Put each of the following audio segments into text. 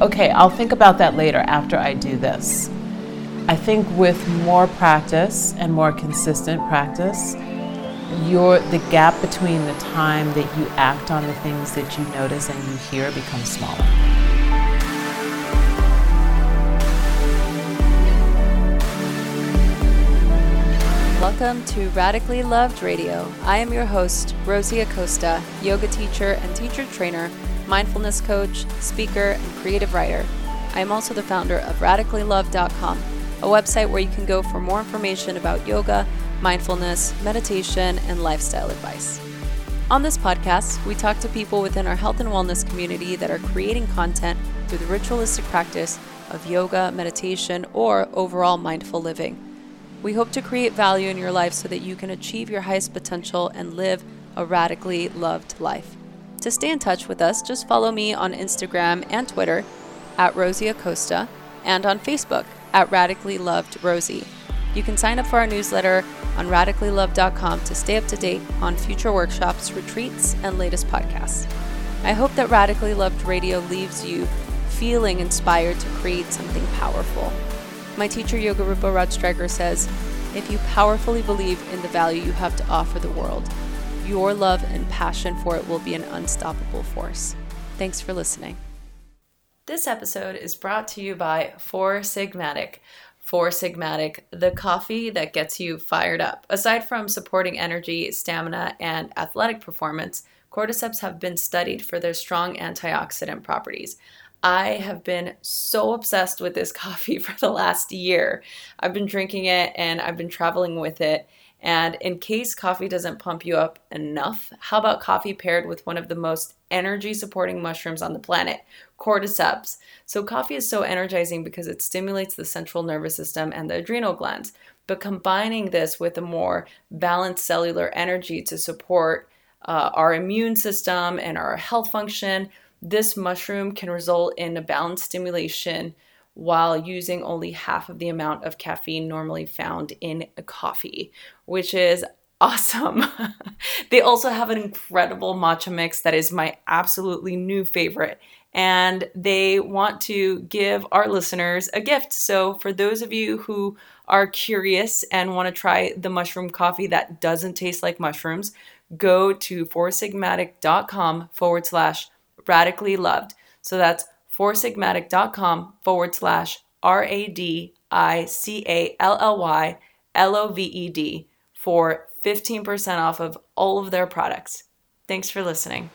okay, I'll think about that later after I do this. I think with more practice and more consistent practice, your the gap between the time that you act on the things that you notice and you hear becomes smaller. Welcome to Radically Loved Radio. I am your host, Rosie Acosta, yoga teacher and teacher trainer, mindfulness coach, speaker, and creative writer. I am also the founder of radicallylove.com, a website where you can go for more information about yoga, mindfulness, meditation, and lifestyle advice. On this podcast, we talk to people within our health and wellness community that are creating content through the ritualistic practice of yoga, meditation, or overall mindful living. We hope to create value in your life so that you can achieve your highest potential and live a radically loved life. To stay in touch with us, just follow me on Instagram and Twitter at Rosie Acosta and on Facebook at Radically Loved Rosie. You can sign up for our newsletter on radicallylove.com to stay up to date on future workshops, retreats, and latest podcasts. I hope that Radically Loved Radio leaves you feeling inspired to create something powerful. My teacher, Yogarupa Stryker, says if you powerfully believe in the value you have to offer the world, your love and passion for it will be an unstoppable force. Thanks for listening. This episode is brought to you by Four Sigmatic. Four Sigmatic, the coffee that gets you fired up. Aside from supporting energy, stamina, and athletic performance, cordyceps have been studied for their strong antioxidant properties. I have been so obsessed with this coffee for the last year. I've been drinking it and I've been traveling with it. And in case coffee doesn't pump you up enough, how about coffee paired with one of the most energy supporting mushrooms on the planet, cordyceps? So, coffee is so energizing because it stimulates the central nervous system and the adrenal glands. But combining this with a more balanced cellular energy to support uh, our immune system and our health function, this mushroom can result in a balanced stimulation while using only half of the amount of caffeine normally found in a coffee, which is awesome. they also have an incredible matcha mix that is my absolutely new favorite. And they want to give our listeners a gift. So, for those of you who are curious and want to try the mushroom coffee that doesn't taste like mushrooms, go to foursigmatic.com forward slash radically loved. So that's foursigmatic.com forward slash R A D I C A L L Y L O V E D for 15% off of all of their products. Thanks for listening.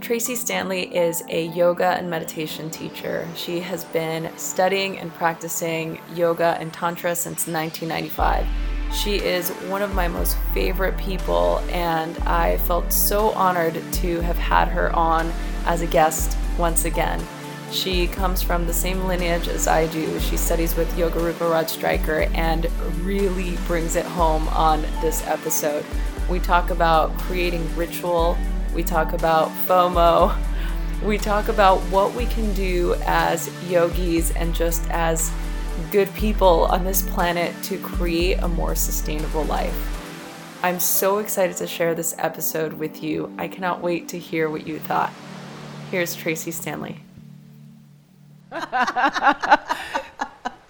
Tracee Stanley is a yoga and meditation teacher. She has been studying and practicing yoga and Tantra since 1995. She is one of my most favorite people, and I felt so honored to have had her on as a guest once again. She comes from the same lineage as I do. She studies with Yogarupa Rod Stryker and really brings it home on this episode. We talk about creating ritual we talk about FOMO. We talk about what we can do as yogis and just as good people on this planet to create a more sustainable life. I'm so excited to share this episode with you. I cannot wait to hear what you thought. Here's Tracee Stanley.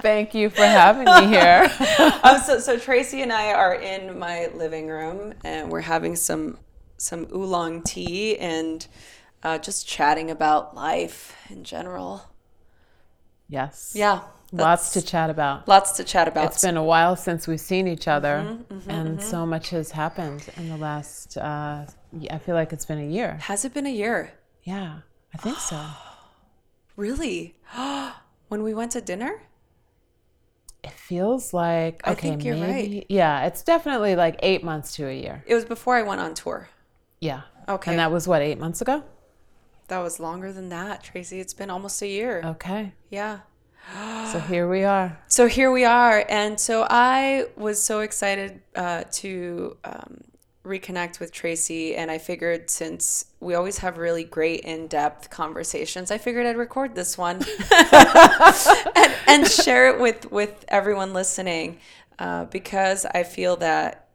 Thank you for having me here. um, so, so Tracee and I are in my living room, and we're having some some oolong tea and uh, just chatting about life in general. Yes. Yeah. Lots to chat about. Lots to chat about. It's been a while since we've seen each other, mm-hmm, mm-hmm, and mm-hmm. so much has happened in the last. Uh, I feel like it's been a year. Has it been a year? Yeah, I think so. really? when we went to dinner? It feels like okay, I think you're maybe, right. Yeah, it's definitely like eight months to a year. It was before I went on tour. Yeah. Okay. And that was what, eight months ago? That was longer than that, Tracee. It's been almost a year. Okay. Yeah. So here we are. So here we are. And so I was so excited uh, to um, reconnect with Tracee. And I figured since we always have really great in depth conversations, I figured I'd record this one and, and, share it with, with everyone listening uh, because I feel that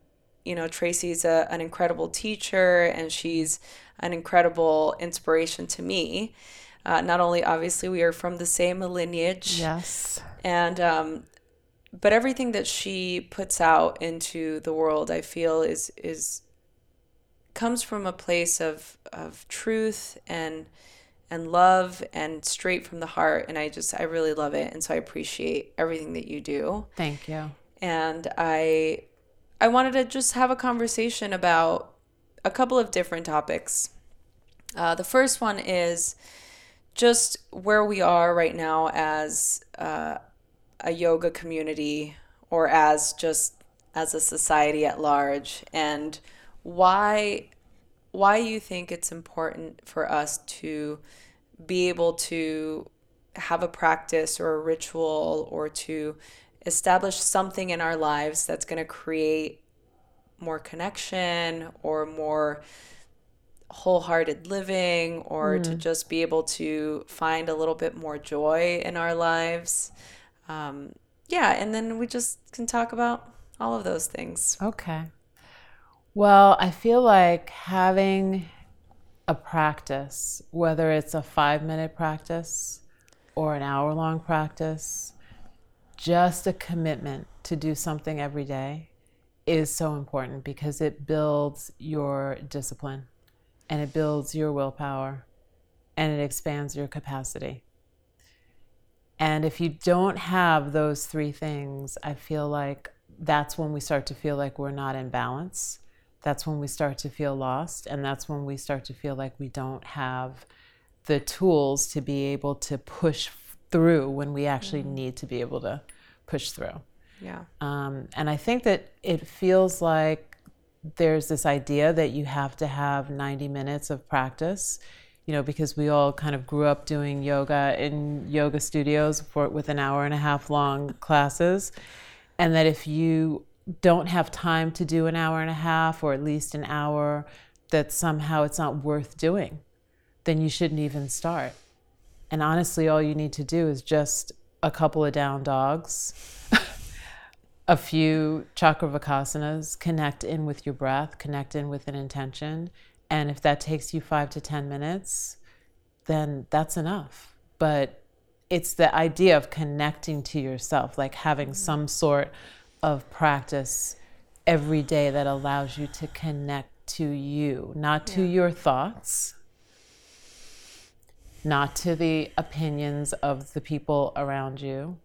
you know, Tracee's a, an incredible teacher and she's an incredible inspiration to me. Uh, not only obviously we are from the same lineage. Yes. And um, but everything that she puts out into the world, I feel is is comes from a place of of truth and and love and straight from the heart and I just I really love it and so I appreciate everything that you do. Thank you. And I I wanted to just have a conversation about a couple of different topics. Uh, the first one is just where we are right now as uh, a yoga community or as just as a society at large and why why you think it's important for us to be able to have a practice or a ritual or to establish something in our lives that's going to create more connection or more wholehearted living or mm. to just be able to find a little bit more joy in our lives. Um, yeah, and then we just can talk about all of those things. Okay. Well, I feel like having a practice, whether it's a five minute practice or an hour long practice, just a commitment to do something every day is so important because it builds your discipline and it builds your willpower and it expands your capacity. And if you don't have those three things, I feel like that's when we start to feel like we're not in balance. That's when we start to feel lost. And that's when we start to feel like we don't have the tools to be able to push through when we actually mm-hmm. need to be able to push through. Yeah. Um, and I think that it feels like there's this idea that you have to have 90 minutes of practice you know, because we all kind of grew up doing yoga in yoga studios for with an hour and a half long classes, and that if you don't have time to do an hour and a half or at least an hour, that somehow it's not worth doing, then you shouldn't even start. And honestly, all you need to do is just a couple of down dogs, a few chakravakasanas, connect in with your breath, connect in with an intention, and if that takes you five to 10 minutes, then that's enough. But it's the idea of connecting to yourself, like having mm-hmm. some sort of practice every day that allows you to connect to you, not to yeah. your thoughts, not to the opinions of the people around you,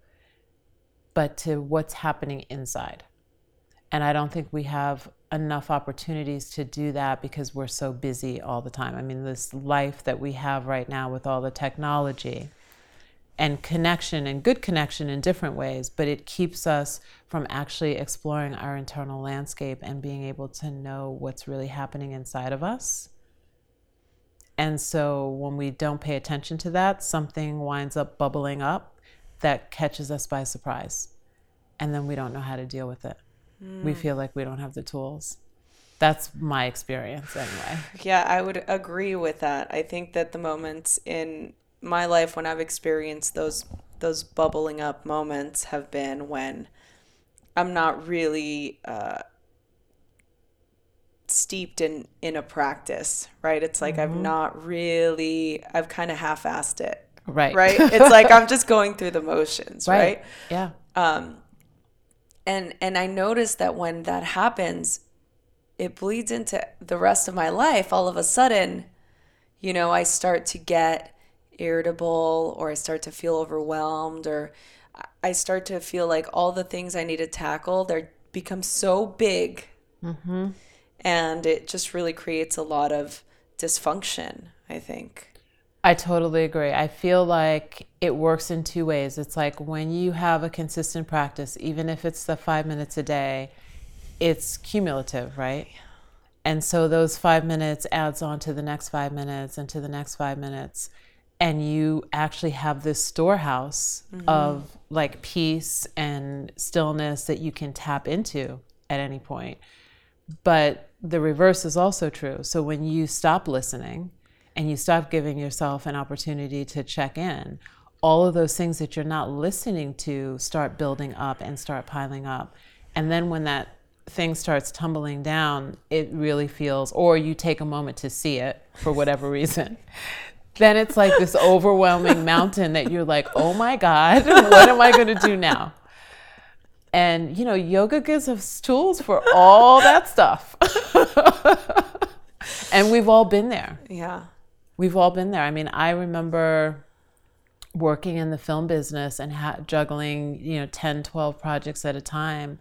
but to what's happening inside. And I don't think we have enough opportunities to do that because we're so busy all the time. I mean, this life that we have right now with all the technology and connection and good connection in different ways, but it keeps us from actually exploring our internal landscape and being able to know what's really happening inside of us. And so when we don't pay attention to that, something winds up bubbling up that catches us by surprise. And then we don't know how to deal with it. Mm. We feel like we don't have the tools. That's my experience anyway. Yeah, I would agree with that. I think that the moments in my life when I've experienced those those bubbling up moments have been when I'm not really uh, steeped in in a practice, right? It's like mm-hmm. I've not really I've kind of half-assed it. Right. Right? it's like I'm just going through the motions, right? right? Yeah. Um and and I noticed that when that happens, it bleeds into the rest of my life. All of a sudden, you know, I start to get irritable or I start to feel overwhelmed or I start to feel like all the things I need to tackle, they become so big. Mm-hmm. And it just really creates a lot of dysfunction, I think. I totally agree. I feel like it works in two ways. It's like when you have a consistent practice, even if it's the five minutes a day, it's cumulative, right? And so those five minutes adds on to the next five minutes and to the next five minutes. And you actually have this storehouse mm-hmm. of like peace and stillness that you can tap into at any point. But the reverse is also true. So when you stop listening, and you stop giving yourself an opportunity to check in, all of those things that you're not listening to start building up and start piling up. And then when that thing starts tumbling down, it really feels, or you take a moment to see it for whatever reason, then it's like this overwhelming mountain that you're like, oh my God, what am I going to do now? And, you know, yoga gives us tools for all that stuff. and we've all been there. Yeah. We've all been there. I mean, I remember working in the film business and ha- juggling, you know, 10, 12 projects at a time.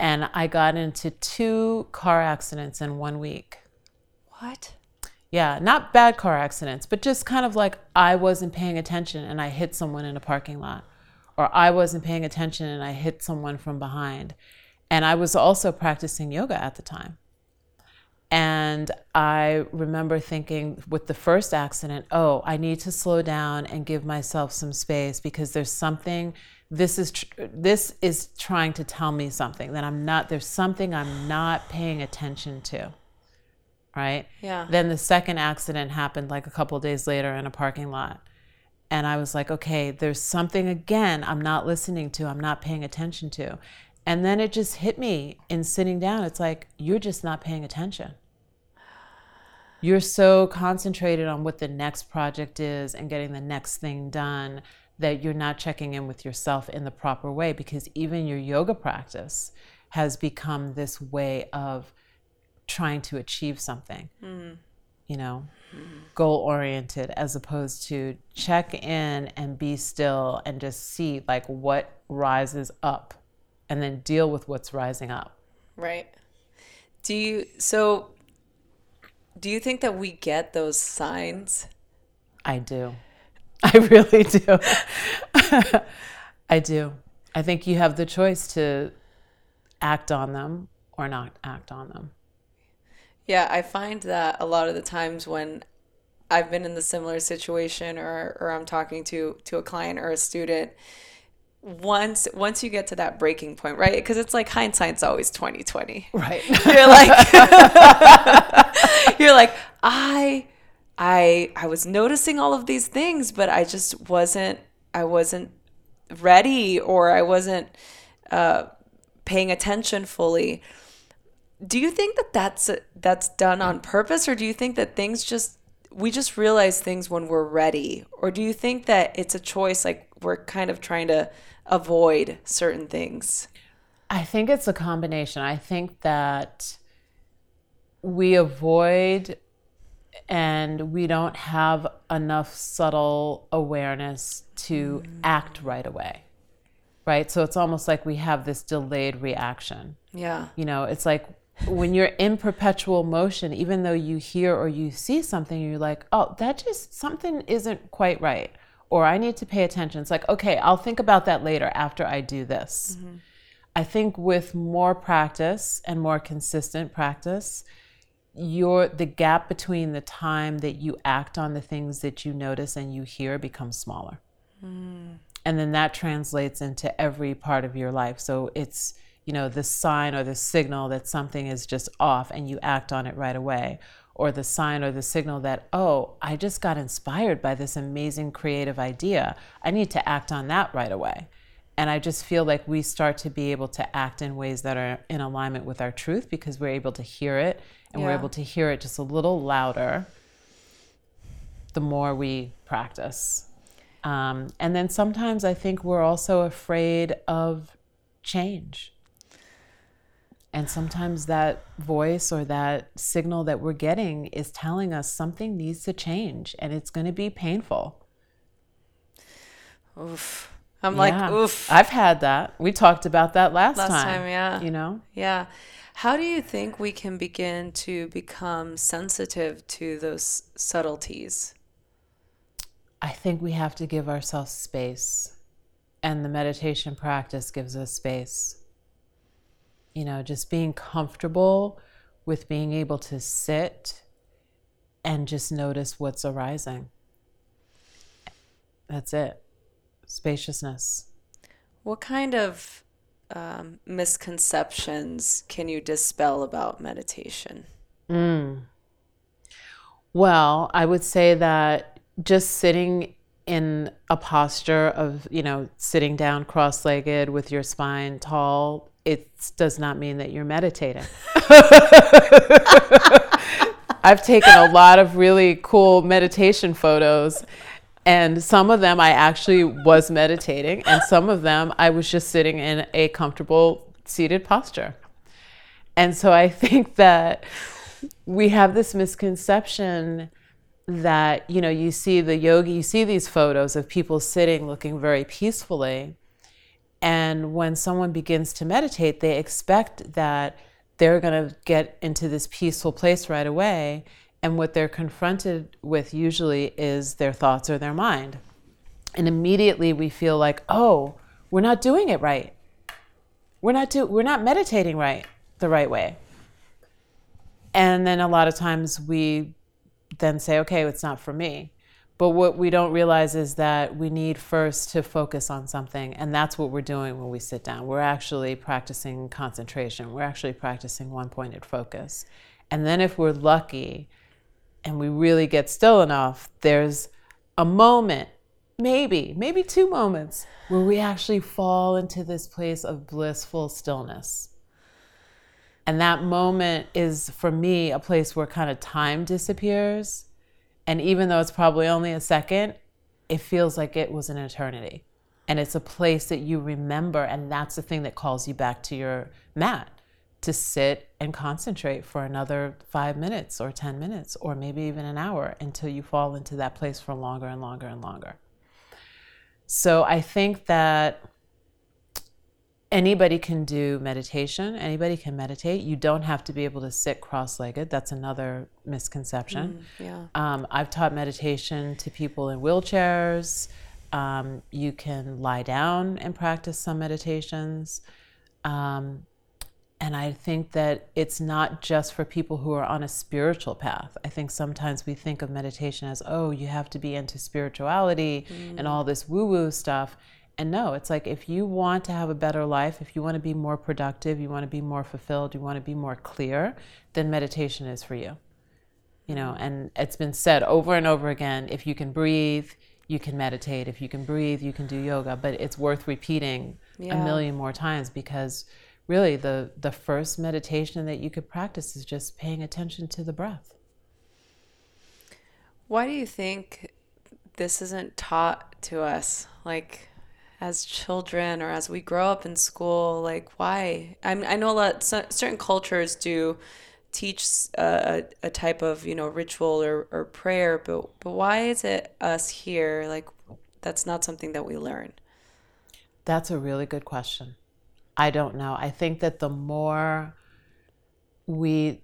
And I got into two car accidents in one week. What? Yeah, not bad car accidents, but just kind of like I wasn't paying attention and I hit someone in a parking lot, or I wasn't paying attention and I hit someone from behind. And I was also practicing yoga at the time. And I remember thinking with the first accident, oh, I need to slow down and give myself some space because there's something this is tr- this is trying to tell me something that I'm not there's something I'm not paying attention to. Right? Yeah. Then the second accident happened like a couple days later in a parking lot. And I was like, okay, there's something again I'm not listening to, I'm not paying attention to. And then it just hit me in sitting down. It's like, you're just not paying attention. You're so concentrated on what the next project is and getting the next thing done that you're not checking in with yourself in the proper way because even your yoga practice has become this way of trying to achieve something. Mm. You know, mm. goal oriented as opposed to check in and be still and just see like what rises up and then deal with what's rising up. Right. Do you so do you think that we get those signs? I do. I really do. I do. I think you have the choice to act on them or not act on them. Yeah, I find that a lot of the times when I've been in the similar situation or or I'm talking to to a client or a student once once you get to that breaking point, right? Because it's like hindsight's always 2020. Right. You're like You're like I I I was noticing all of these things, but I just wasn't I wasn't ready or I wasn't uh, paying attention fully. Do you think that that's that's done on purpose, or do you think that things just we just realize things when we're ready, or do you think that it's a choice, like we're kind of trying to avoid certain things? I think it's a combination. I think that we avoid and we don't have enough subtle awareness to mm. act right away. Right? So it's almost like we have this delayed reaction. Yeah. You know, it's like when you're in perpetual motion, even though you hear or you see something, you're like, oh, that just something isn't quite right. Or I need to pay attention. It's like, okay, I'll think about that later after I do this. Mm-hmm. I think with more practice and more consistent practice, your the gap between the time that you act on the things that you notice and you hear becomes smaller. Mm. And then that translates into every part of your life. So it's, you know, the sign or the signal that something is just off and you act on it right away. Or the sign or the signal that, oh, I just got inspired by this amazing creative idea. I need to act on that right away. And I just feel like we start to be able to act in ways that are in alignment with our truth because we're able to hear it and yeah. we're able to hear it just a little louder the more we practice. Um, and then sometimes I think we're also afraid of change. And sometimes that voice or that signal that we're getting is telling us something needs to change and it's going to be painful. Oof. I'm yeah. like, oof. I've had that. We talked about that last, last time. time. yeah. You know? Yeah. How do you think we can begin to become sensitive to those subtleties? I think we have to give ourselves space, and the meditation practice gives us space. You know, just being comfortable with being able to sit and just notice what's arising. That's it. Spaciousness. What kind of um, misconceptions can you dispel about meditation? Mm. Well, I would say that just sitting in a posture of, you know, sitting down cross legged with your spine tall, it does not mean that you're meditating. I've taken a lot of really cool meditation photos. And some of them I actually was meditating, and some of them I was just sitting in a comfortable seated posture. And so I think that we have this misconception that, you know, you see the yogi, you see these photos of people sitting looking very peacefully. And when someone begins to meditate, they expect that they're going to get into this peaceful place right away. And what they're confronted with usually is their thoughts or their mind. And immediately we feel like, oh, we're not doing it right. We're not do- we're not meditating right the right way. And then a lot of times we then say, okay, it's not for me. But what we don't realize is that we need first to focus on something. And that's what we're doing when we sit down. We're actually practicing concentration, we're actually practicing one pointed focus. And then if we're lucky and we really get still enough, there's a moment, maybe, maybe two moments, where we actually fall into this place of blissful stillness. And that moment is, for me, a place where kind of time disappears and even though it's probably only a second, it feels like it was an eternity. And it's a place that you remember. And that's the thing that calls you back to your mat to sit and concentrate for another five minutes or 10 minutes or maybe even an hour until you fall into that place for longer and longer and longer. So I think that anybody can do meditation. Anybody can meditate. You don't have to be able to sit cross-legged. That's another misconception. Mm, yeah. Um, i've taught meditation to people in wheelchairs. Um, you can lie down and practice some meditations. Um, and i think that it's not just for people who are on a spiritual path. I think sometimes we think of meditation as oh you have to be into spirituality mm. and all this woo-woo stuff and no, it's like if you want to have a better life, if you want to be more productive, you want to be more fulfilled, you want to be more clear, then meditation is for you. You know, and it's been said over and over again if you can breathe, you can meditate. If you can breathe, you can do yoga. But it's worth repeating yeah. a million more times because really the, the first meditation that you could practice is just paying attention to the breath. Why do you think this isn't taught to us? Like, as children or as we grow up in school like why? I mean, i know a lot certain cultures do teach a, a type of you know ritual or, or prayer but but why is it us here like that's not something that we learn? That's a really good question. I don't know. I think that the more we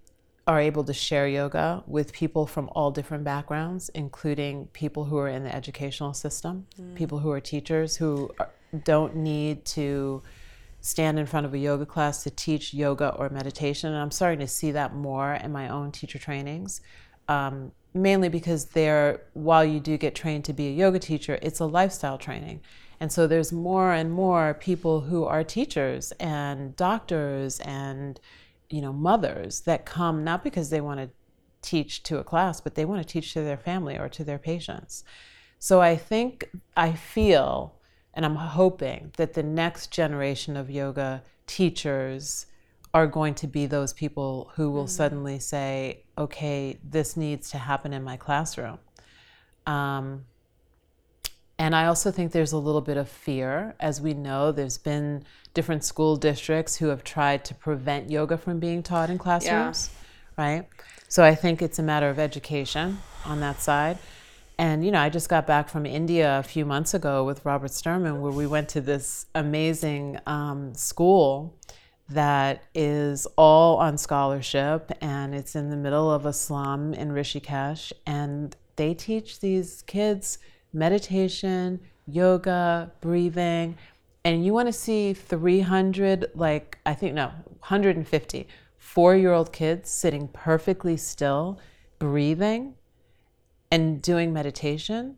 are able to share yoga with people from all different backgrounds, including people who are in the educational system, mm. people who are teachers who are, don't need to stand in front of a yoga class to teach yoga or meditation. And I'm starting to see that more in my own teacher trainings. Um, mainly because there, while you do get trained to be a yoga teacher, it's a lifestyle training. And so there's more and more people who are teachers and doctors and you know mothers that come not because they want to teach to a class but they want to teach to their family or to their patients so i think i feel and i'm hoping that the next generation of yoga teachers are going to be those people who will mm-hmm. suddenly say okay this needs to happen in my classroom um, and I also think there's a little bit of fear. As we know, there's been different school districts who have tried to prevent yoga from being taught in classrooms, yeah. right? So I think it's a matter of education on that side. And, you know, I just got back from India a few months ago with Robert Sturman, where we went to this amazing um, school that is all on scholarship and it's in the middle of a slum in Rishikesh. And they teach these kids meditation, yoga, breathing, and you want to see 300, like, I think, no, 150 four year old kids sitting perfectly still, breathing, and doing meditation,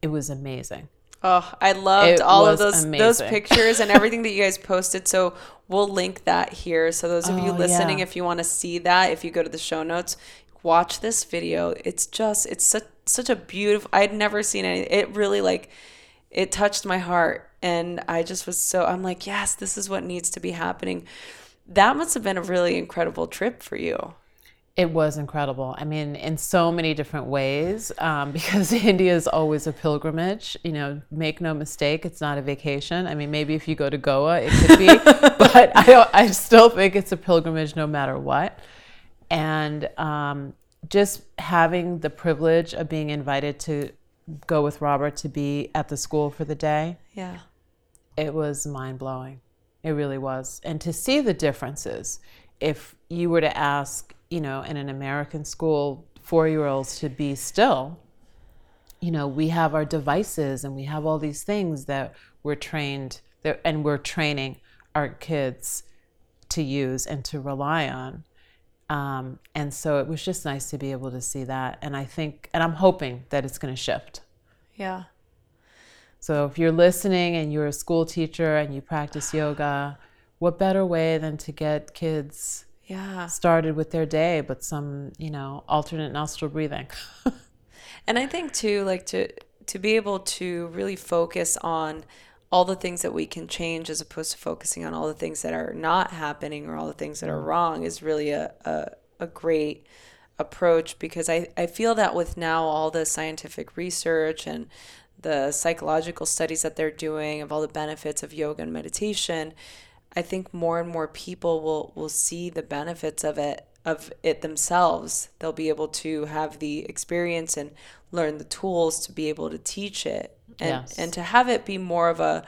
it was amazing. Oh, I loved it all of those amazing. those pictures and everything that you guys posted. So we'll link that here. So those of oh, you listening, yeah. if you want to see that, if you go to the show notes, watch this video. It's just it's such such a beautiful. I'd never seen any. It really like it touched my heart, and I just was so. I'm like, yes, this is what needs to be happening. That must have been a really incredible trip for you. It was incredible. I mean, in so many different ways, um, because India is always a pilgrimage. You know, make no mistake, it's not a vacation. I mean, maybe if you go to Goa, it could be, but I, I still think it's a pilgrimage no matter what. And um, just having the privilege of being invited to go with Robert to be at the school for the day, Yeah. it was mind blowing. It really was. And to see the differences, if you were to ask, you know, in an American school, four year olds to be still, you know, we have our devices and we have all these things that we're trained and we're training our kids to use and to rely on. Um, and so it was just nice to be able to see that. And I think, and I'm hoping that it's going to shift. Yeah. So if you're listening and you're a school teacher and you practice yoga, what better way than to get kids Yeah. started with their day, but some, you know, alternate nostril breathing. And I think too, like to to be able to really focus on all the things that we can change as opposed to focusing on all the things that are not happening or all the things that are mm. wrong is really a, a, a great approach because I, I feel that with now all the scientific research and the psychological studies that they're doing of all the benefits of yoga and meditation, I think more and more people will will see the benefits of it of it themselves. They'll be able to have the experience and learn the tools to be able to teach it and Yes. and to have it be more of a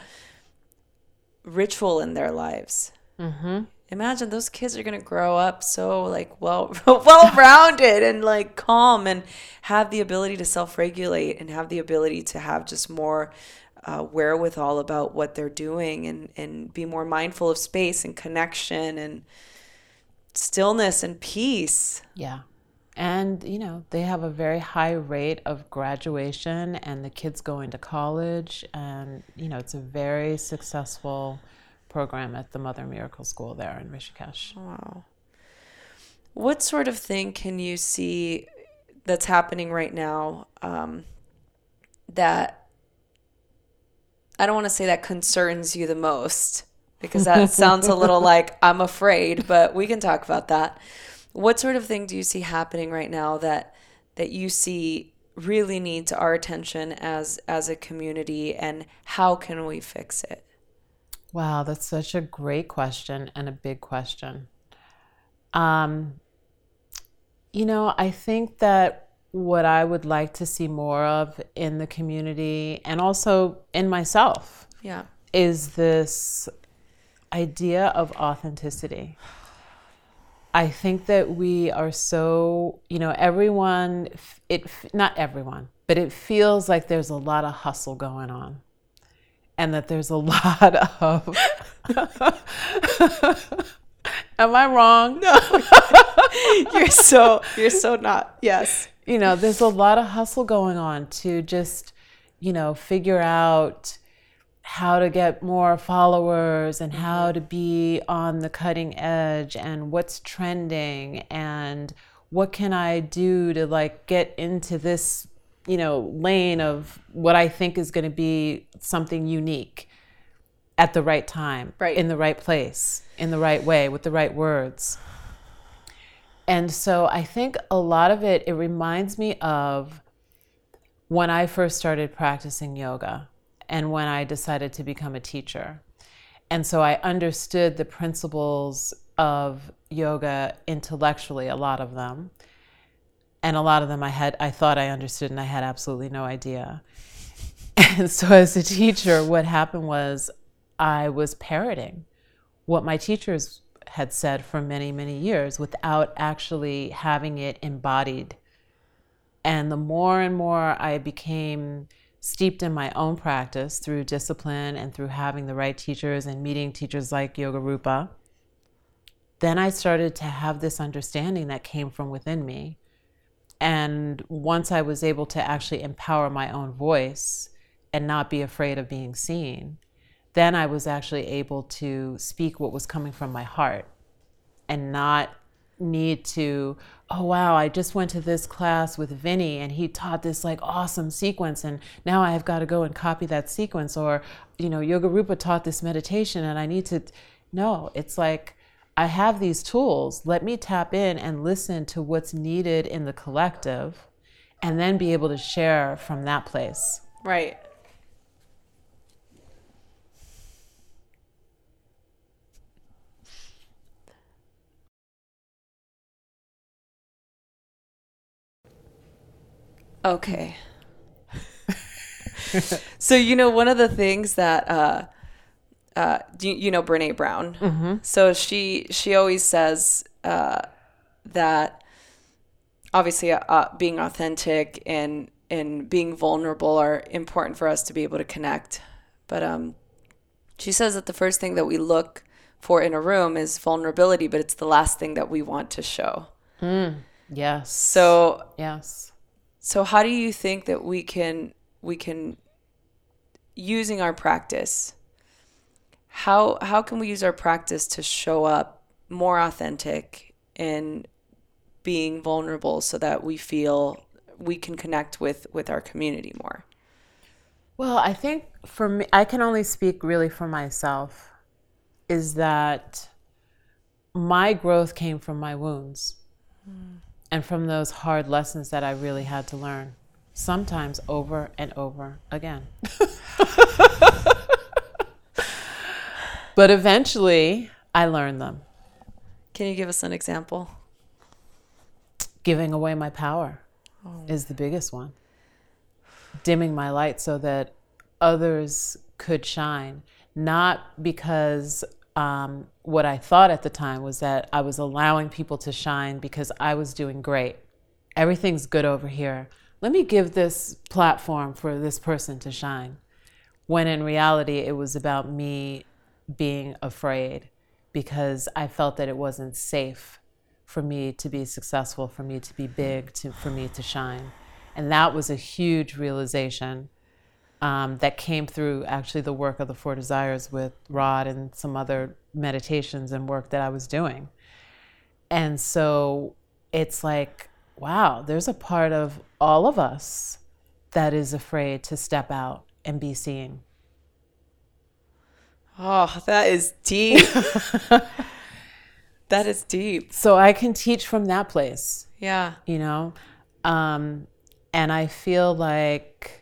ritual in their lives. mm-hmm. Imagine those kids are gonna grow up so like well well rounded and like calm and have the ability to self regulate and have the ability to have just more uh, wherewithal about what they're doing and and be more mindful of space and connection and stillness and peace. Yeah. And, you know, they have a very high rate of graduation and the kids going to college. And, you know, it's a very successful program at the Mother Miracle School there in Rishikesh. Wow. What sort of thing can you see that's happening right now um, that I don't want to say that concerns you the most because that sounds a little like I'm afraid, but we can talk about that. What sort of thing do you see happening right now that that you see really needs our attention as as a community and how can we fix it? Wow, that's such a great question and a big question. Um, you know, I think that what I would like to see more of in the community and also in myself Yeah. is this idea of authenticity. I think that we are so, you know, everyone, it, not everyone, but it feels like there's a lot of hustle going on and that there's a lot of, am I wrong? No. You're so you're so not. Yes. you know, there's a lot of hustle going on to just, you know, figure out how to get more followers and how mm-hmm. to be on the cutting edge and what's trending and what can I do to like get into this, you know, lane of what I think is going to be something unique at the right time, Right. in the right place, in the right way, with the right words. And so I think a lot of it, it reminds me of when I first started practicing yoga and when I decided to become a teacher. And so I understood the principles of yoga intellectually, a lot of them. And a lot of them I had I thought I understood and I had absolutely no idea. And so as a teacher, what happened was I was parroting what my teachers had said for many, many years without actually having it embodied. And the more and more I became steeped in my own practice through discipline and through having the right teachers and meeting teachers like Yogarupa, then I started to have this understanding that came from within me. And once I was able to actually empower my own voice and not be afraid of being seen, then I was actually able to speak what was coming from my heart and not need to oh wow, I just went to this class with Vinny and he taught this like awesome sequence and now I have got to go and copy that sequence or you know, Yogarupa taught this meditation and I need to no, it's like I have these tools. Let me tap in and listen to what's needed in the collective and then be able to share from that place. Right. Okay. so you know one of the things that uh, uh, you, you know Brene Brown. Mm-hmm. So she she always says uh, that obviously uh, being authentic and and being vulnerable are important for us to be able to connect. But um, she says that the first thing that we look for in a room is vulnerability, but it's the last thing that we want to show. Mm, yes. So yes. So how do you think that we can we can using our practice how how can we use our practice to show up more authentic and being vulnerable so that we feel we can connect with with our community more well i think for me i can only speak really for myself is that my growth came from my wounds mm. And from those hard lessons that i really had to learn sometimes over and over again but eventually, I learned them. Can you give us an example? Giving away my power oh. is the biggest one. Dimming my light so that others could shine, not because um, what I thought at the time was that I was allowing people to shine because I was doing great. Everything's good over here. Let me give this platform for this person to shine. When in reality, it was about me being afraid because I felt that it wasn't safe for me to be successful, for me to be big, to, for me to shine. And that was a huge realization um, that came through actually the work of the Four Desires with Rod and some other meditations and work that I was doing. And so it's like, wow, there's a part of all of us that is afraid to step out and be seen. Oh, that is deep. that is deep. So I can teach from that place. Yeah. You know? Um, and I feel like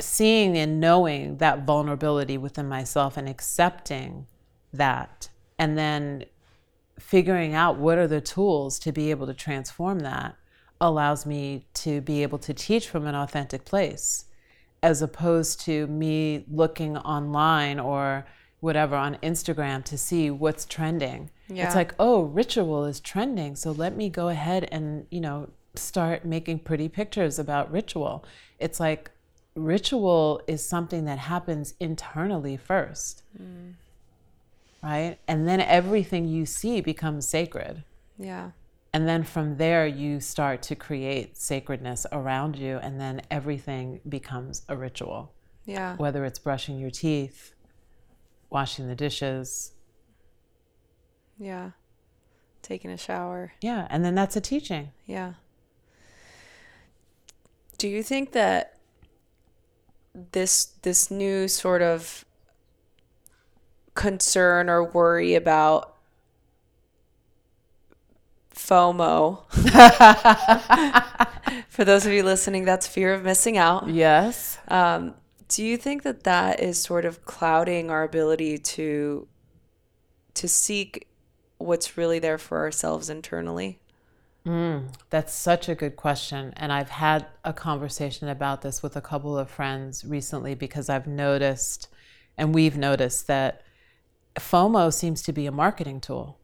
seeing and knowing that vulnerability within myself and accepting that and then figuring out what are the tools to be able to transform that allows me to be able to teach from an authentic place as opposed to me looking online or whatever on Instagram to see what's trending. Yeah. It's like, oh, ritual is trending, so let me go ahead and, you know, start making pretty pictures about ritual. It's like ritual is something that happens internally first. Mm. Right? And then everything you see becomes sacred. Yeah. And then from there, you start to create sacredness around you, and then everything becomes a ritual. Yeah. Whether it's brushing your teeth, washing the dishes. Yeah. Taking a shower. Yeah. And then that's a teaching. Yeah. Do you think that this this new sort of concern or worry about FOMO. For those of you listening, that's fear of missing out. Yes. Um, do you think that that is sort of clouding our ability to to seek what's really there for ourselves internally? Mm, that's such a good question. And I've had a conversation about this with a couple of friends recently because I've noticed, and we've noticed, that FOMO seems to be a marketing tool.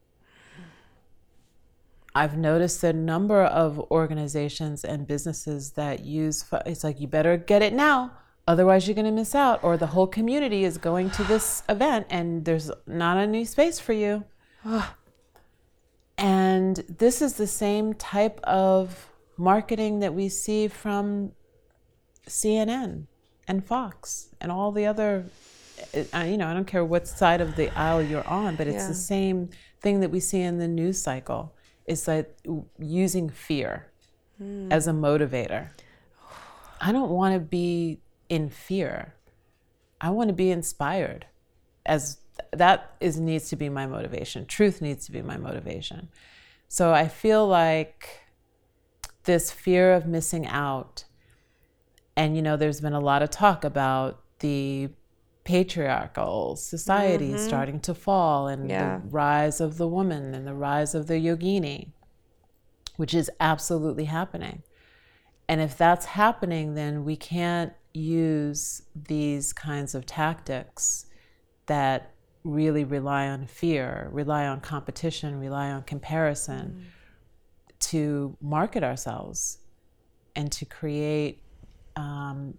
I've noticed a number of organizations and businesses that use it's like you better get it now otherwise you're going to miss out or the whole community is going to this event and there's not any space for you. And this is the same type of marketing that we see from CNN and Fox and all the other you know, I don't care what side of the aisle you're on, but it's yeah. the same thing that we see in the news cycle It's like using fear mm. as a motivator. I don't want to be in fear. I want to be inspired. As that is needs to be my motivation. Truth needs to be my motivation. So I feel like this fear of missing out. And you know, there's been a lot of talk about the patriarchal society mm-hmm. starting to fall and yeah. the rise of the woman and the rise of the yogini, which is absolutely happening. And if that's happening, then we can't use these kinds of tactics that really rely on fear, rely on competition, rely on comparison mm. to market ourselves and to create um,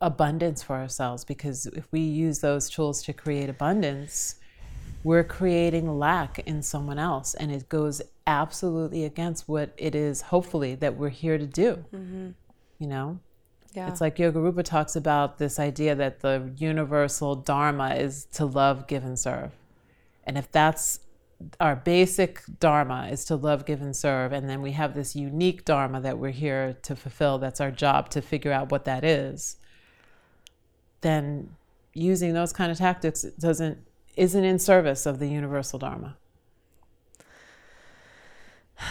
abundance for ourselves. Because if we use those tools to create abundance, we're creating lack in someone else, and it goes absolutely against what it is, hopefully, that we're here to do. Mm-hmm. You know? Yeah. It's like Yogarupa talks about this idea that the universal dharma is to love, give, and serve. And if that's our basic dharma is to love, give, and serve, and then we have this unique dharma that we're here to fulfill, that's our job to figure out what that is, then using those kind of tactics doesn't isn't in service of the universal dharma.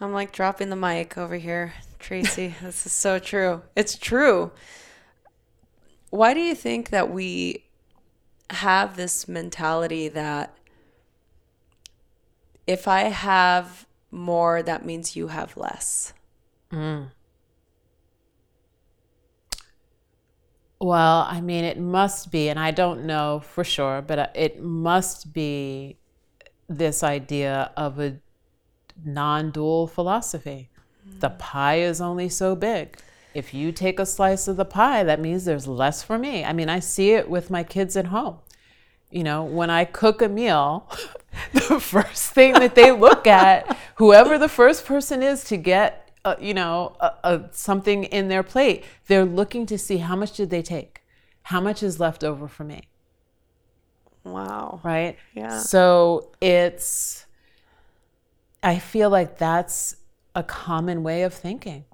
I'm like dropping the mic over here. Tracee. this is so true. It's true. Why do you think that we have this mentality that if I have more, that means you have less? Mm. Well, I mean, it must be, and I don't know for sure, but uh, it must be this idea of a non dual philosophy the pie is only so big. If you take a slice of the pie, that means there's less for me. I mean, I see it with my kids at home. You know, when I cook a meal, the first thing that they look at, whoever the first person is to get, uh, you know, a, a, something in their plate, they're looking to see how much did they take, how much is left over for me. Wow. Right. Yeah. So it's. I feel like that's a common way of thinking.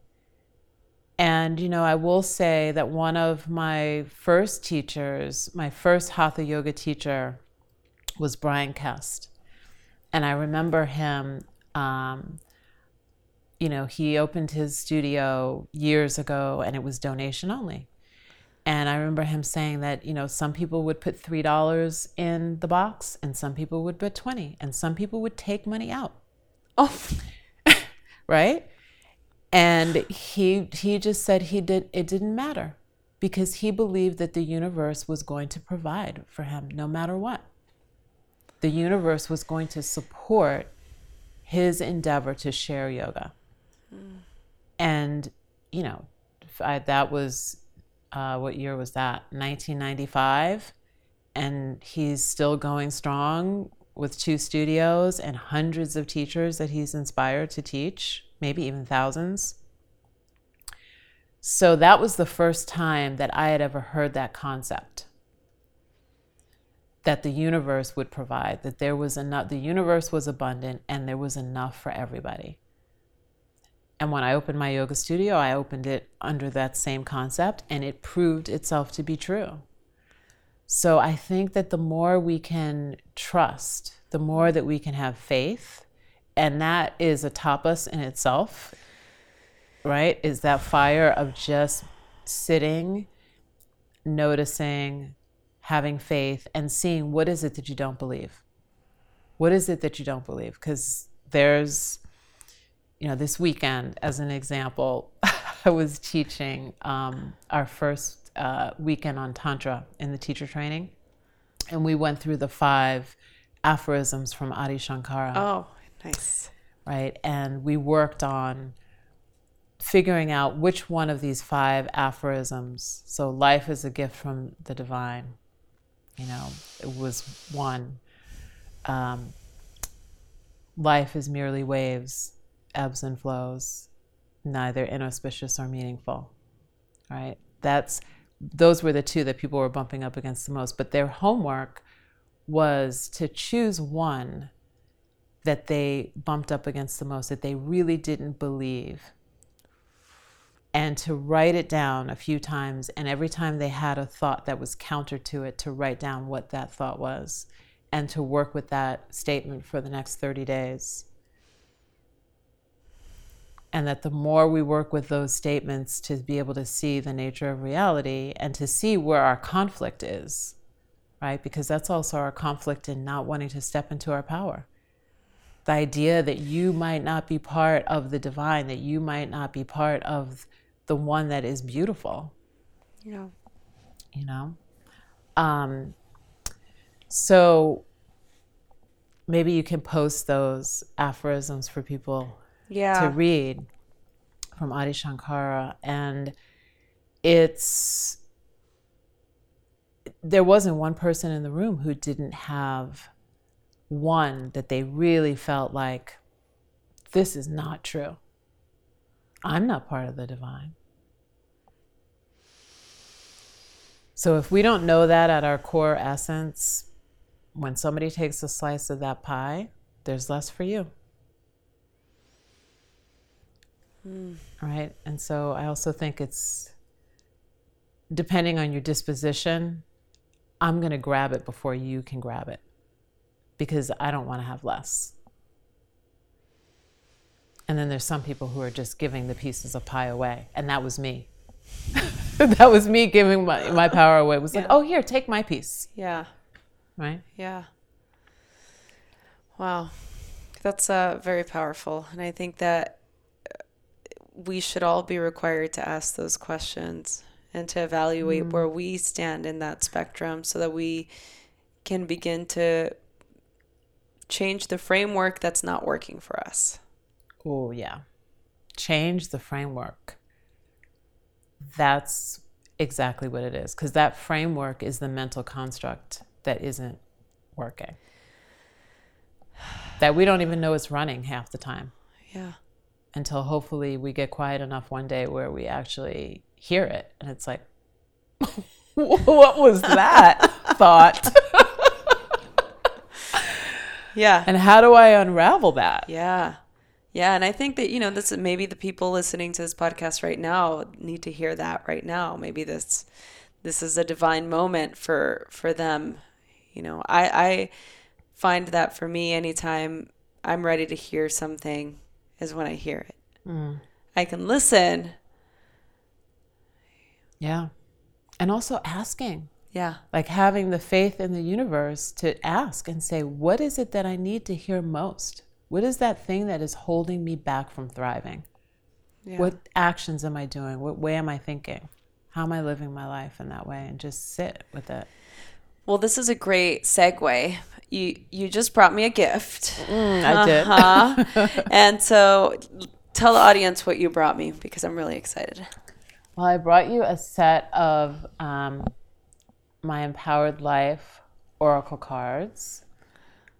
And, you know, I will say that one of my first teachers, my first Hatha yoga teacher, was Bryan Kest. And I remember him, um, you know, he opened his studio years ago and it was donation only. And I remember him saying that, you know, some people would put $3 in the box and some people would put 20 and some people would take money out. Oh right? And he he just said he did it didn't matter because he believed that the universe was going to provide for him no matter what. The universe was going to support his endeavor to share yoga. Mm. And, you know, I, that was, uh, what year was that? 1995. And he's still going strong with two studios and hundreds of teachers that he's inspired to teach, maybe even thousands. So that was the first time that I had ever heard that concept that the universe would provide, that there was enough, the universe was abundant and there was enough for everybody. And when I opened my yoga studio, I opened it under that same concept and it proved itself to be true. So I think that the more we can trust, the more that we can have faith, and that is a tapas in itself, right? Is that fire of just sitting, noticing, having faith, and seeing what is it that you don't believe? What is it that you don't believe? Because there's, you know, this weekend, as an example, I was teaching um, our first uh, weekend on Tantra in the teacher training. And we went through the five aphorisms from Adi Shankara. Oh, nice. Right. And we worked on figuring out which one of these five aphorisms. So, life is a gift from the divine. You know, it was one. Um, life is merely waves, ebbs and flows, neither inauspicious or meaningful. Right? That's those were the two that people were bumping up against the most. But their homework was to choose one that they bumped up against the most, that they really didn't believe. And to write it down a few times, and every time they had a thought that was counter to it, to write down what that thought was and to work with that statement for the next 30 days. And that the more we work with those statements to be able to see the nature of reality and to see where our conflict is, right? Because that's also our conflict in not wanting to step into our power. The idea that you might not be part of the divine, that you might not be part of the one that is beautiful. Yeah. You know? Um, so maybe you can post those aphorisms for people yeah. to read from Adi Shankara. And it's, there wasn't one person in the room who didn't have one that they really felt like, this is not true. I'm not part of the divine. So if we don't know that at our core essence, when somebody takes a slice of that pie, there's less for you. Mm. Right? And so I also think it's depending on your disposition, I'm going to grab it before you can grab it because I don't want to have less. And then there's some people who are just giving the pieces of pie away. And that was me. that was me giving my, my power away. It was yeah. like, oh, here, take my piece. Yeah right? Yeah. Wow. That's uh, very powerful. And I think that we should all be required to ask those questions and to evaluate mm. where we stand in that spectrum so that we can begin to change the framework that's not working for us. Oh, yeah. Change the framework. That's exactly what it is because that framework is the mental construct that isn't working. That we don't even know it's running half the time. Yeah. Until hopefully we get quiet enough one day where we actually hear it and it's like, what was that thought? yeah. And how do I unravel that? Yeah. Yeah, and I think that you know this maybe the people listening to this podcast right now need to hear that right now. Maybe this this is a divine moment for for them you know, I, I find that for me, anytime I'm ready to hear something is when I hear it. Mm. I can listen. Yeah. And also asking. Yeah. Like having the faith in the universe to ask and say, what is it that I need to hear most? What is that thing that is holding me back from thriving? Yeah. What actions am I doing? What way am I thinking? How am I living my life in that way? And just sit with it. Well, this is a great segue. You you just brought me a gift. Mm, I did. Uh-huh. and so tell the audience what you brought me because I'm really excited. Well, I brought you a set of um, my Empowered Life Oracle cards.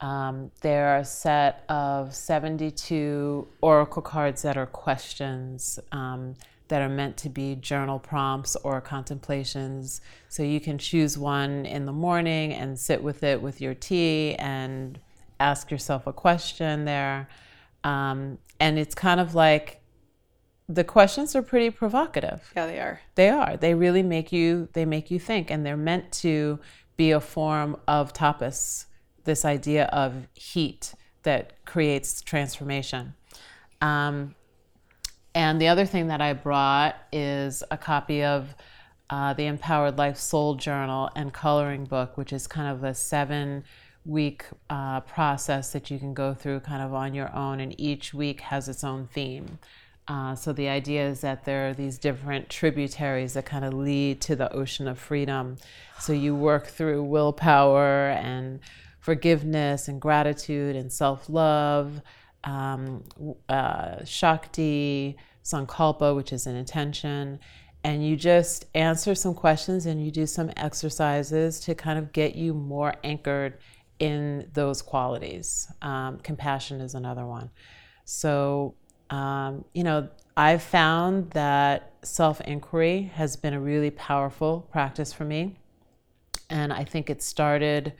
Um, they're a set of 72 Oracle cards that are questions. Um, that are meant to be journal prompts or contemplations. So you can choose one in the morning and sit with it with your tea and ask yourself a question there. Um, and it's kind of like the questions are pretty provocative. Yeah, they are. They are. They really make you they make you think and they're meant to be a form of tapas, this idea of heat that creates transformation. Um, and the other thing that I brought is a copy of uh, the Empowered Life Soul Journal and Coloring Book, which is kind of a seven week uh, process that you can go through kind of on your own, and each week has its own theme. Uh, so the idea is that there are these different tributaries that kind of lead to the ocean of freedom. So you work through willpower and forgiveness and gratitude and self love um, uh, Shakti, Sankalpa, which is an intention, and you just answer some questions and you do some exercises to kind of get you more anchored in those qualities. Um, compassion is another one. So, um, you know, I've found that self inquiry has been a really powerful practice for me. And I think it started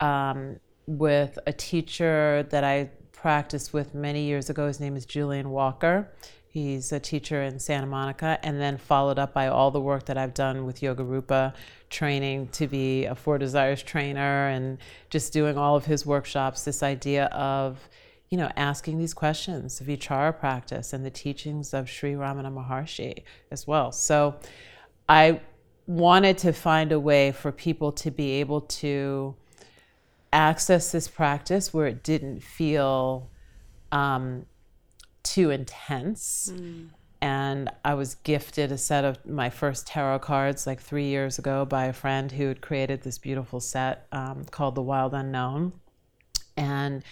um, with a teacher that I practiced with many years ago. His name is Julian Walker. He's a teacher in Santa Monica, and then followed up by all the work that I've done with Yogarupa, training to be a Four Desires trainer, and just doing all of his workshops. This idea of, you know, asking these questions, Vichara practice, and the teachings of Sri Ramana Maharshi as well. So, I wanted to find a way for people to be able to access this practice where it didn't feel um, too intense. Mm. And I was gifted a set of my first tarot cards like three years ago by a friend who had created this beautiful set um, called The Wild Unknown. And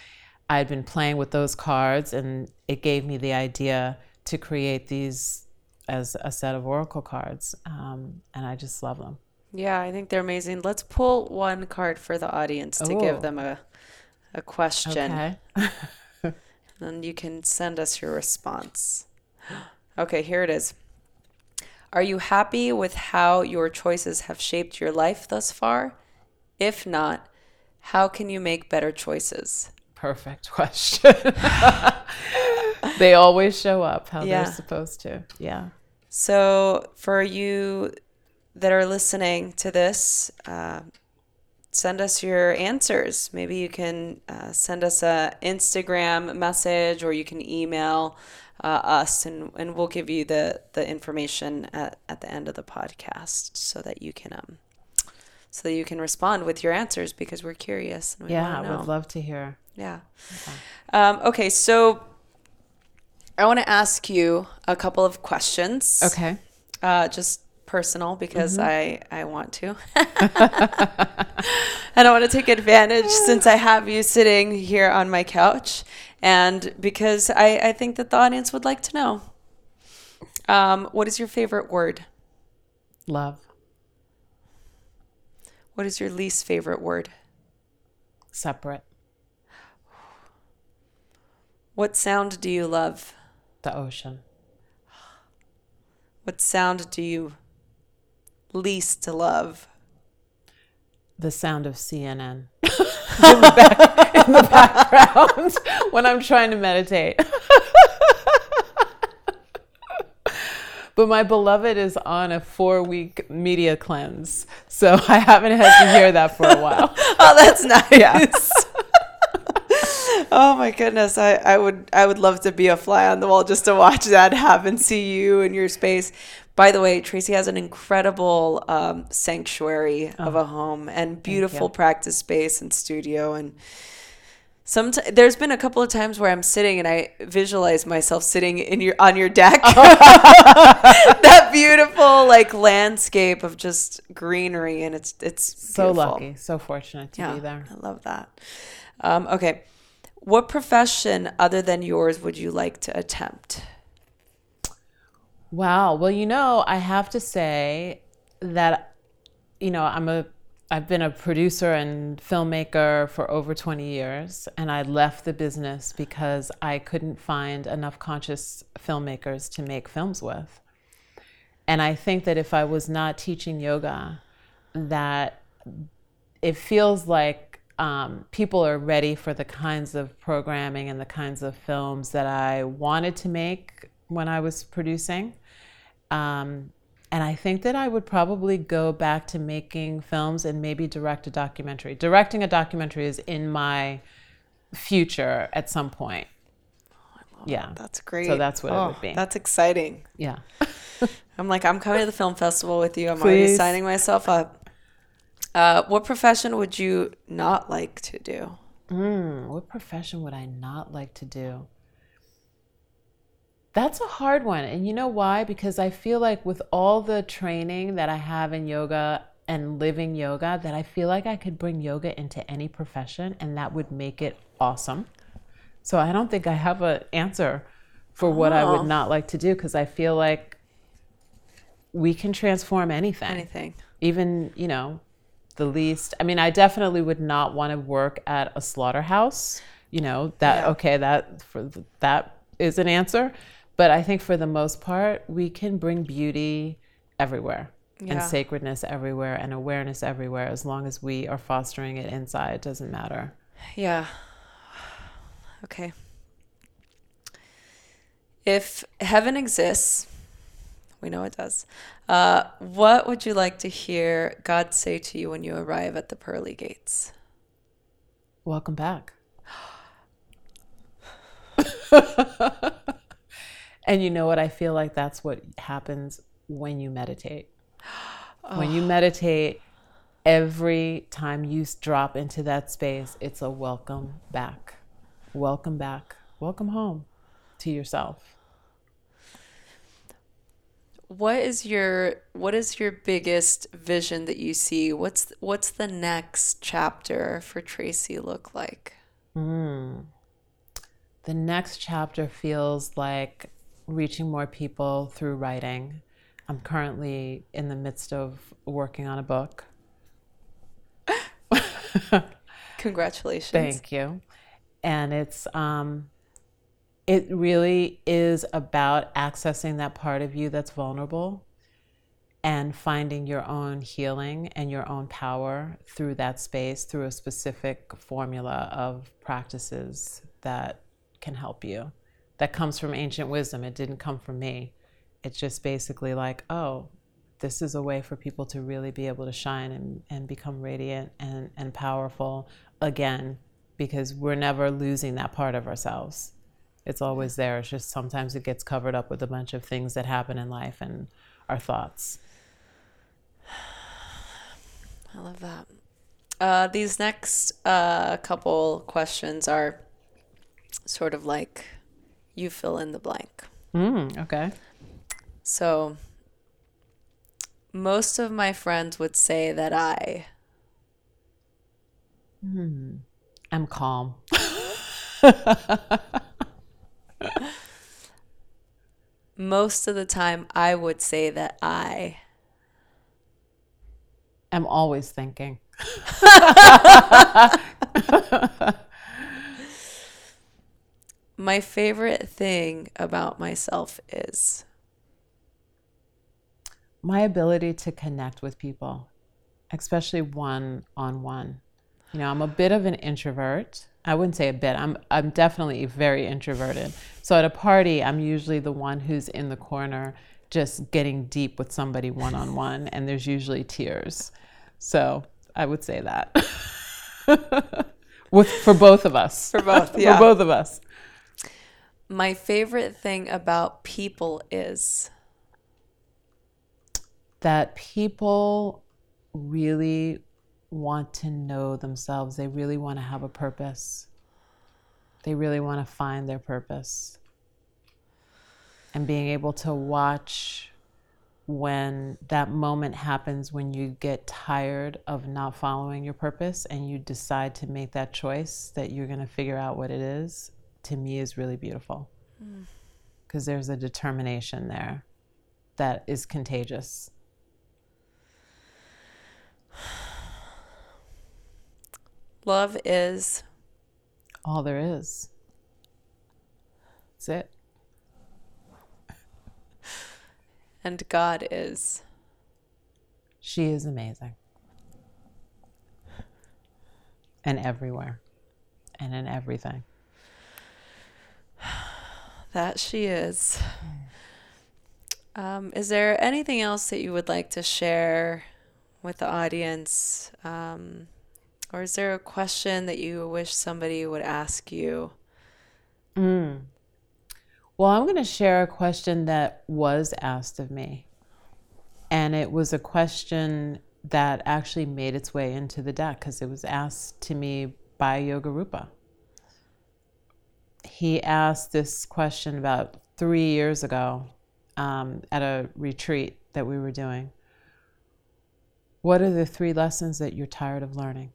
I had been playing with those cards, and it gave me the idea to create these as a set of oracle cards. Um, and I just love them. Yeah, I think they're amazing. Let's pull one card for the audience to give oh. them a, a question. Okay. Then you can send us your response. Okay, here it is. Are you happy with how your choices have shaped your life thus far? If not, how can you make better choices? Perfect question. they always show up how yeah. they're supposed to. Yeah. So, for you that are listening to this, uh, send us your answers. Maybe you can uh, send us a Instagram message or you can email uh, us and, and we'll give you the, the information at, at the end of the podcast so that you can um so that you can respond with your answers because we're curious. We yeah, I would love to hear. Yeah. Okay. Um, okay, so I want to ask you a couple of questions. Okay. Uh, just personal because mm-hmm. I I want to. I don't want to take advantage since I have you sitting here on my couch, and because I I think that the audience would like to know. Um, what is your favorite word? Love. What is your least favorite word? Separate. What sound do you love? The ocean. What sound do you least to love? The sound of CNN in, the back, in the background when I'm trying to meditate. but my beloved is on a four week media cleanse. So I haven't had to hear that for a while. oh, that's nice. Yeah. oh my goodness. I, I would I would love to be a fly on the wall just to watch that happen, see you in your space. By the way, Tracee has an incredible um, sanctuary oh, of a home and beautiful practice space and studio. And some there's been a couple of times where I'm sitting and I visualize myself sitting in your on your deck. that beautiful like landscape of just greenery and it's it's so lucky, so fortunate to yeah, be there. I love that. Um, okay, what profession other than yours would you like to attempt? Wow. Well, you know, I have to say that, you know, I'm a I've been a producer and filmmaker for over 20 years, and I left the business because I couldn't find enough conscious filmmakers to make films with. And I think that if I was not teaching yoga, that it feels like um, people are ready for the kinds of programming and the kinds of films that I wanted to make when I was producing. Um, and I think that I would probably go back to making films and maybe direct a documentary. Directing a documentary is in my future at some point. Oh, yeah, that's great. So that's what oh, it would be. That's exciting. Yeah. I'm like, I'm coming to the film festival with you. I'm Please. already signing myself up. Uh, what profession would you not like to do? Mm, what profession would I not like to do? That's a hard one. And you know why? Because I feel like with all the training that I have in yoga and living yoga, that I feel like I could bring yoga into any profession and that would make it awesome. So I don't think I have an answer for what I would oh. not like to do because I feel like we can transform anything. Anything. Even, you know, the least. I mean, I definitely would not want to work at a slaughterhouse. You know, that yeah. okay, that for that is an answer but I think for the most part, we can bring beauty everywhere yeah. and sacredness everywhere and awareness everywhere as long as we are fostering it inside. It doesn't matter. Yeah. Okay. If heaven exists, we know it does. Uh, what would you like to hear God say to you when you arrive at the pearly gates? Welcome back. and you know what? I feel like that's what happens when you meditate. Oh. When you meditate, every time you drop into that space, it's a welcome back. Welcome back. Welcome home to yourself. What is your what is your biggest vision that you see? What's what's the next chapter for Tracee look like? Mm. The next chapter feels like reaching more people through writing. I'm currently in the midst of working on a book. Congratulations. Thank you. And it's um it really is about accessing that part of you that's vulnerable and finding your own healing and your own power through that space through a specific formula of practices that can help you. That comes from ancient wisdom. It didn't come from me. It's just basically like, oh, this is a way for people to really be able to shine and, and become radiant and, and powerful again, because we're never losing that part of ourselves. It's always there. It's just sometimes it gets covered up with a bunch of things that happen in life and our thoughts. I love that. Uh, these next uh, couple questions are sort of like you fill in the blank. Mm, okay. So, most of my friends would say that I. Mm, I'm calm. most of the time, I would say that I. am always thinking. My favorite thing about myself is my ability to connect with people, especially one on one. You know, I'm a bit of an introvert. I wouldn't say a bit. I'm I'm definitely very introverted. So at a party, I'm usually the one who's in the corner just getting deep with somebody one on one and there's usually tears. So, I would say that. with for both of us. For both, yeah. for both of us. My favorite thing about people is that people really want to know themselves. They really want to have a purpose. They really want to find their purpose. And being able to watch when that moment happens when you get tired of not following your purpose and you decide to make that choice that you're going to figure out what it is to me is really beautiful because mm. there's a determination there that is contagious. Love is all there is. That's it. And God is. She is amazing. And everywhere. And in everything. That she is. Um, is there anything else that you would like to share with the audience? Um, or is there a question that you wish somebody would ask you? Mm. Well, I'm going to share a question that was asked of me. And it was a question that actually made its way into the deck because it was asked to me by Yogarupa he asked this question about three years ago um, at a retreat that we were doing. What are the three lessons that you're tired of learning?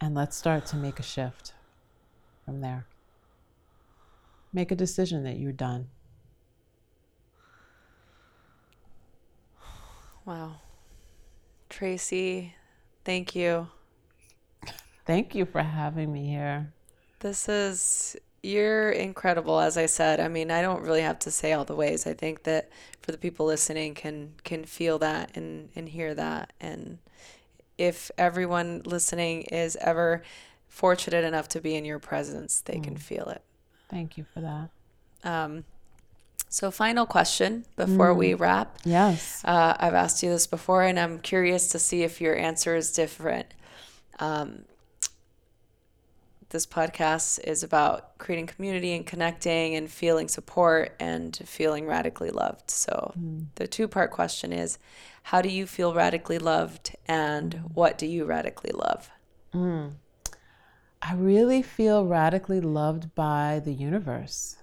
And let's start to make a shift from there. Make a decision that you're done. Wow. Tracee, Thank you. Thank you for having me here. This is you're incredible as I said. I mean, I don't really have to say all the ways. I think that for the people listening can can feel that and and hear that and if everyone listening is ever fortunate enough to be in your presence, they mm. can feel it. Thank you for that. Um, so, final question before mm. we wrap. Yes. Uh, I've asked you this before, and I'm curious to see if your answer is different. Um, this podcast is about creating community and connecting and feeling support and feeling radically loved. So, mm. the two part question is how do you feel radically loved, and what do you radically love? Mm. I really feel radically loved by the universe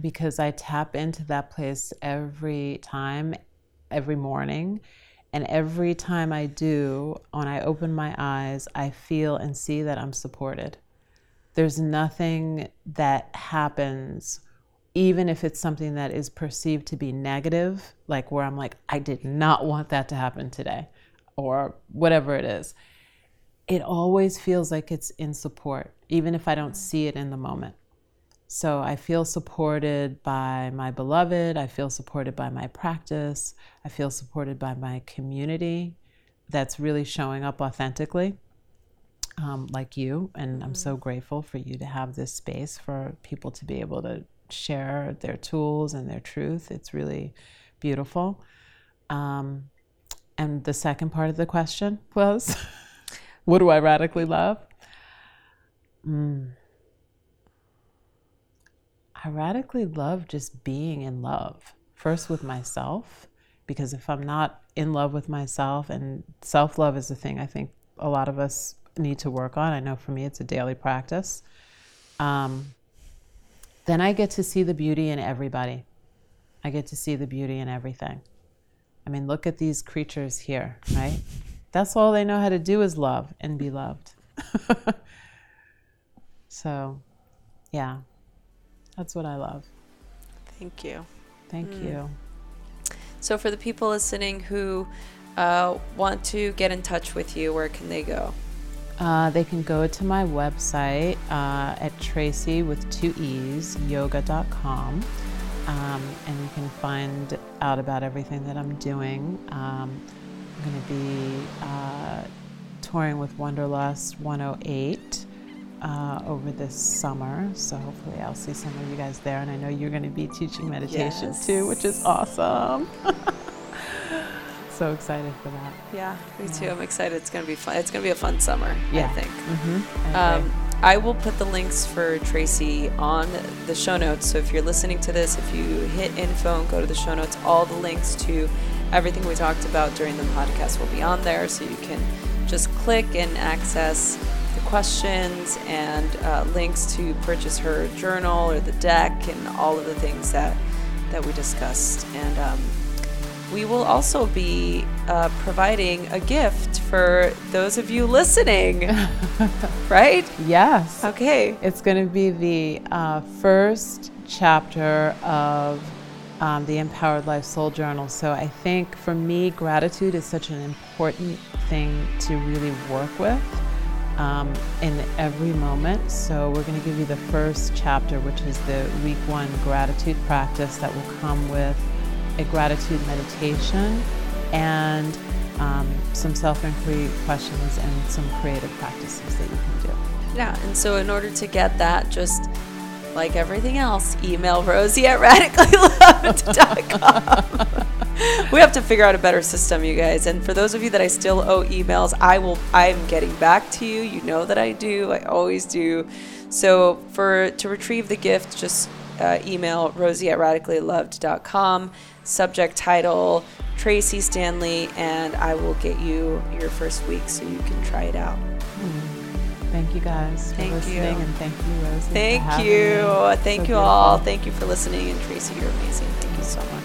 because I tap into that place every time, every morning. And every time I do, when I open my eyes, I feel and see that I'm supported. There's nothing that happens, even if it's something that is perceived to be negative, like where I'm like, I did not want that to happen today, or whatever it is. It always feels like it's in support, even if I don't see it in the moment. So I feel supported by my beloved. I feel supported by my practice. I feel supported by my community that's really showing up authentically, um, like you. And. I'm so mm-hmm. grateful for you to have this space for people to be able to share their tools and their truth. It's really beautiful. Um, and the second part of the question was what do I radically love? Mm. I radically love just being in love, first with myself, because if I'm not in love with myself, and self love is a thing I think a lot of us need to work on. I know for me it's a daily practice. Um, then I get to see the beauty in everybody. I get to see the beauty in everything. I mean, look at these creatures here, right? That's all they know how to do is love and be loved. so, yeah. That's what I love. Thank you. Thank mm. you. So, for the people listening who uh, want to get in touch with you, where can they go? Uh, they can go to my website uh, at Tracy with two E's, yoga.com. Um, and you can find out about everything that I'm doing. Um, I'm going to be uh, touring with Wanderlust 108 uh, over this summer. So hopefully I'll see some of you guys there. And I know you're going to be teaching meditation yes. too, which is awesome. so excited for that. Yeah, me yeah. too. I'm excited. It's going to be fun. It's going to be a fun summer, yeah. I think. Mm-hmm. I, um, I will put the links for Tracee on the show notes. So if you're listening to this, if you hit info and go to the show notes, all the links to everything we talked about during the podcast will be on there. So you can just click and access questions and uh, links to purchase her journal or the deck and all of the things that that we discussed. And um, we will also be uh, providing a gift for those of you listening, right? Yes. Okay. It's going to be the uh, first chapter of um, the Empowered Life Soul Journal. So I think for me, gratitude is such an important thing to really work with um, in every moment. So, we're going to give you the first chapter, which is the week one gratitude practice that will come with a gratitude meditation and um, some self inquiry questions and some creative practices that you can do. Yeah, and so in order to get that, just like everything else, email rosie at radicallyloved.com. we have to figure out a better system, you guys. And for those of you that I still owe emails, I will. I'm getting back to you. You know that I do. I always do. So for to retrieve the gift, just uh, email rosie at radicallyloved.com. Subject title Tracee Stanley, and I will get you your first week so you can try it out. Thank you guys thank listening, you. and thank you, Rosie. Thank you. Thank so you beautiful. all. Thank you for listening, and Tracee, you're amazing. Thank you so much.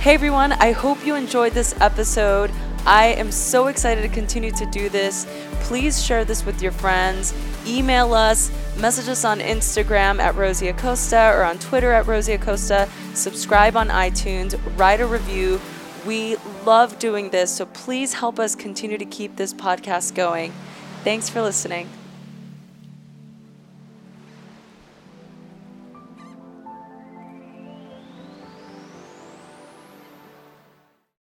Hey everyone, I hope you enjoyed this episode. I am so excited to continue to do this. Please share this with your friends. Email us, message us on Instagram at Rosie Acosta or on Twitter at Rosie Acosta. Subscribe on iTunes, write a review. We love doing this, so please help us continue to keep this podcast going. Thanks for listening.